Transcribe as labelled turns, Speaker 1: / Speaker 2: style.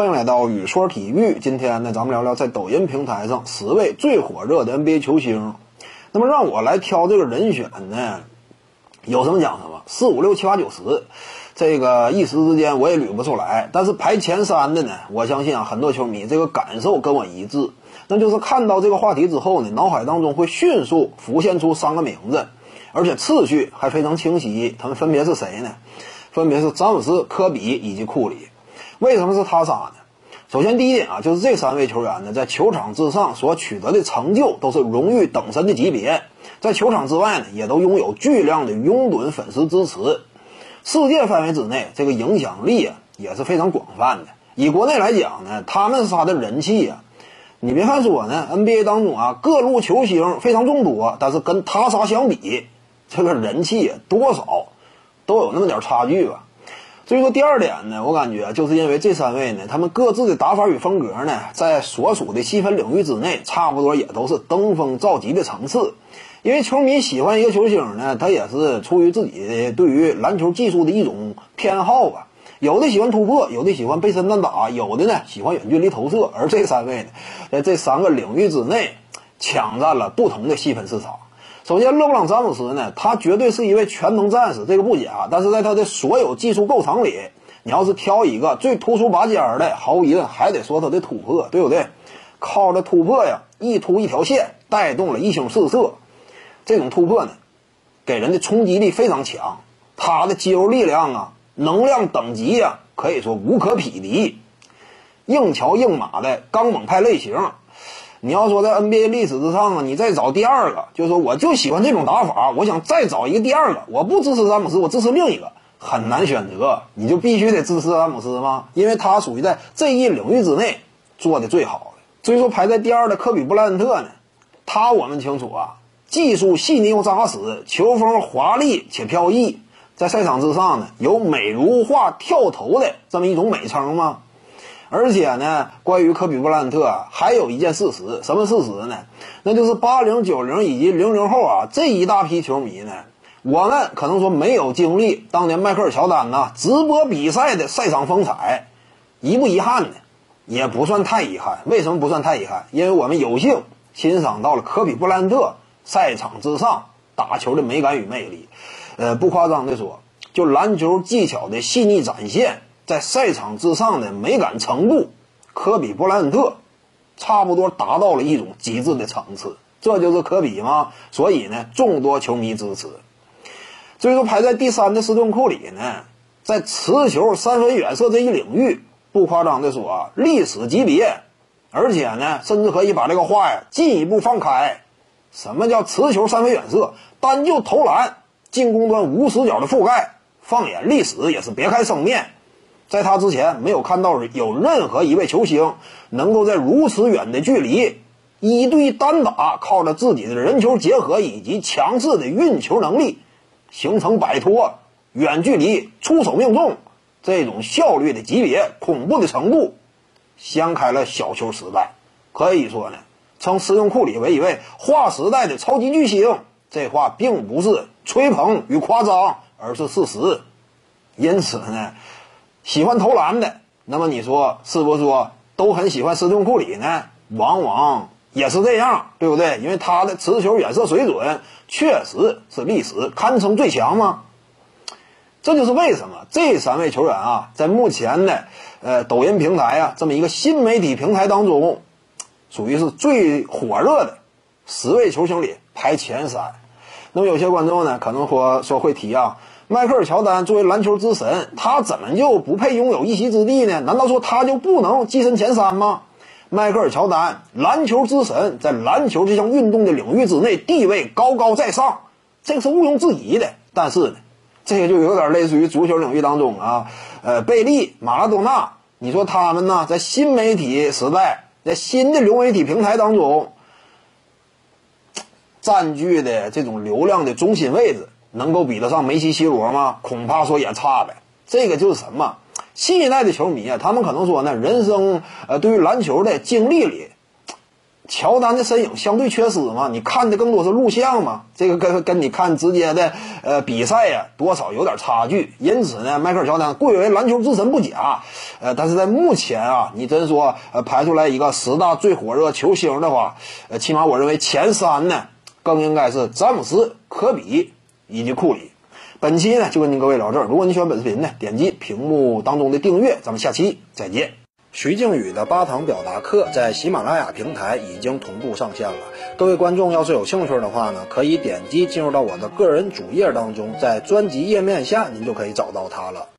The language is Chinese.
Speaker 1: 欢迎来到雨说体育。今天呢，咱们聊聊在抖音平台上十位最火热的 NBA 球星。那么让我来挑这个人选呢，有什么讲什么，四五六七八九十，这个一时之间我也捋不出来。但是排前三的呢，我相信啊，很多球迷这个感受跟我一致，那就是看到这个话题之后呢，脑海当中会迅速浮现出三个名字，而且次序还非常清晰。他们分别是谁呢？分别是詹姆斯、科比以及库里。为什么是他仨呢？首先，第一点啊，就是这三位球员呢，在球场之上所取得的成就都是荣誉等身的级别，在球场之外呢，也都拥有巨量的拥趸粉丝支持。世界范围之内，这个影响力啊也是非常广泛的。以国内来讲呢，他们仨的人气啊，你别看说呢，NBA 当中啊各路球星非常众多，但是跟他仨相比，这个人气多少都有那么点差距吧。所以说第二点呢，我感觉就是因为这三位呢，他们各自的打法与风格呢，在所属的细分领域之内，差不多也都是登峰造极的层次。因为球迷喜欢一个球星呢，他也是出于自己对于篮球技术的一种偏好吧。有的喜欢突破，有的喜欢背身单打，有的呢喜欢远距离投射。而这三位呢，在这三个领域之内，抢占了不同的细分市场。首先，勒布朗·詹姆斯呢，他绝对是一位全能战士，这个不假。但是在他的所有技术构成里，你要是挑一个最突出拔尖的，毫无疑问还得说他的突破，对不对？靠着突破呀，一突一条线，带动了一星四射。这种突破呢，给人的冲击力非常强。他的肌肉力量啊，能量等级呀，可以说无可匹敌。硬桥硬马的刚猛派类型。你要说在 NBA 历史之上啊，你再找第二个，就是说我就喜欢这种打法，我想再找一个第二个，我不支持詹姆斯，我支持另一个，很难选择，你就必须得支持詹姆斯吗？因为他属于在这一领域之内做的最好的。所以说排在第二的科比布莱恩特呢，他我们清楚啊，技术细腻又扎实，球风华丽且飘逸，在赛场之上呢有美如画跳投的这么一种美称吗？而且呢，关于科比布莱恩特还有一件事实，什么事实呢？那就是八零、九零以及零零后啊这一大批球迷呢，我们可能说没有经历当年迈克尔乔丹呐直播比赛的赛场风采，遗不遗憾呢？也不算太遗憾。为什么不算太遗憾？因为我们有幸欣赏到了科比布莱恩特赛场之上打球的美感与魅力。呃，不夸张的说，就篮球技巧的细腻展现。在赛场之上的美感程度，科比布莱恩特差不多达到了一种极致的层次。这就是科比吗？所以呢，众多球迷支持。所以说，排在第三的斯顿库里呢，在持球三分远射这一领域，不夸张的说啊，历史级别。而且呢，甚至可以把这个话呀进一步放开。什么叫持球三分远射？单就投篮，进攻端无死角的覆盖，放眼历史也是别开生面。在他之前，没有看到有任何一位球星能够在如此远的距离一对一单打，靠着自己的人球结合以及强势的运球能力，形成摆脱远距离出手命中这种效率的级别，恐怖的程度，掀开了小球时代。可以说呢，称斯通库里为一位划时代的超级巨星，这话并不是吹捧与夸张，而是事实。因此呢。喜欢投篮的，那么你说是不是说都很喜欢斯通库里呢？往往也是这样，对不对？因为他的持球远射水准确实是历史堪称最强吗？这就是为什么这三位球员啊，在目前的呃抖音平台啊这么一个新媒体平台当中，属于是最火热的十位球星里排前三。那么有些观众呢，可能说说会提啊。迈克尔·乔丹作为篮球之神，他怎么就不配拥有一席之地呢？难道说他就不能跻身前三吗？迈克尔·乔丹，篮球之神，在篮球这项运动的领域之内地位高高在上，这个是毋庸置疑的。但是呢，这个就有点类似于足球领域当中啊，呃，贝利、马拉多纳，你说他们呢，在新媒体时代，在新的流媒体平台当中占据的这种流量的中心位置。能够比得上梅西、C 罗吗？恐怕说也差呗。这个就是什么？新一代的球迷啊，他们可能说呢，人生呃对于篮球的经历里，乔丹的身影相对缺失嘛，你看的更多是录像嘛，这个跟跟你看直接的呃比赛呀，多少有点差距。因此呢，迈克尔乔丹贵为篮球之神不假，呃，但是在目前啊，你真说呃排出来一个十大最火热球星的话，呃，起码我认为前三呢，更应该是詹姆斯、科比以及库里。本期呢就跟您各位聊这儿，如果您喜欢本视频呢，点击屏幕当中的订阅，咱们下期再见。徐静宇的八堂表达课在喜马拉雅平台已经同步上线了。各位观众要是有兴趣的话呢，可以点击进入到我的个人主页当中，在专辑页面下您就可以找到它了。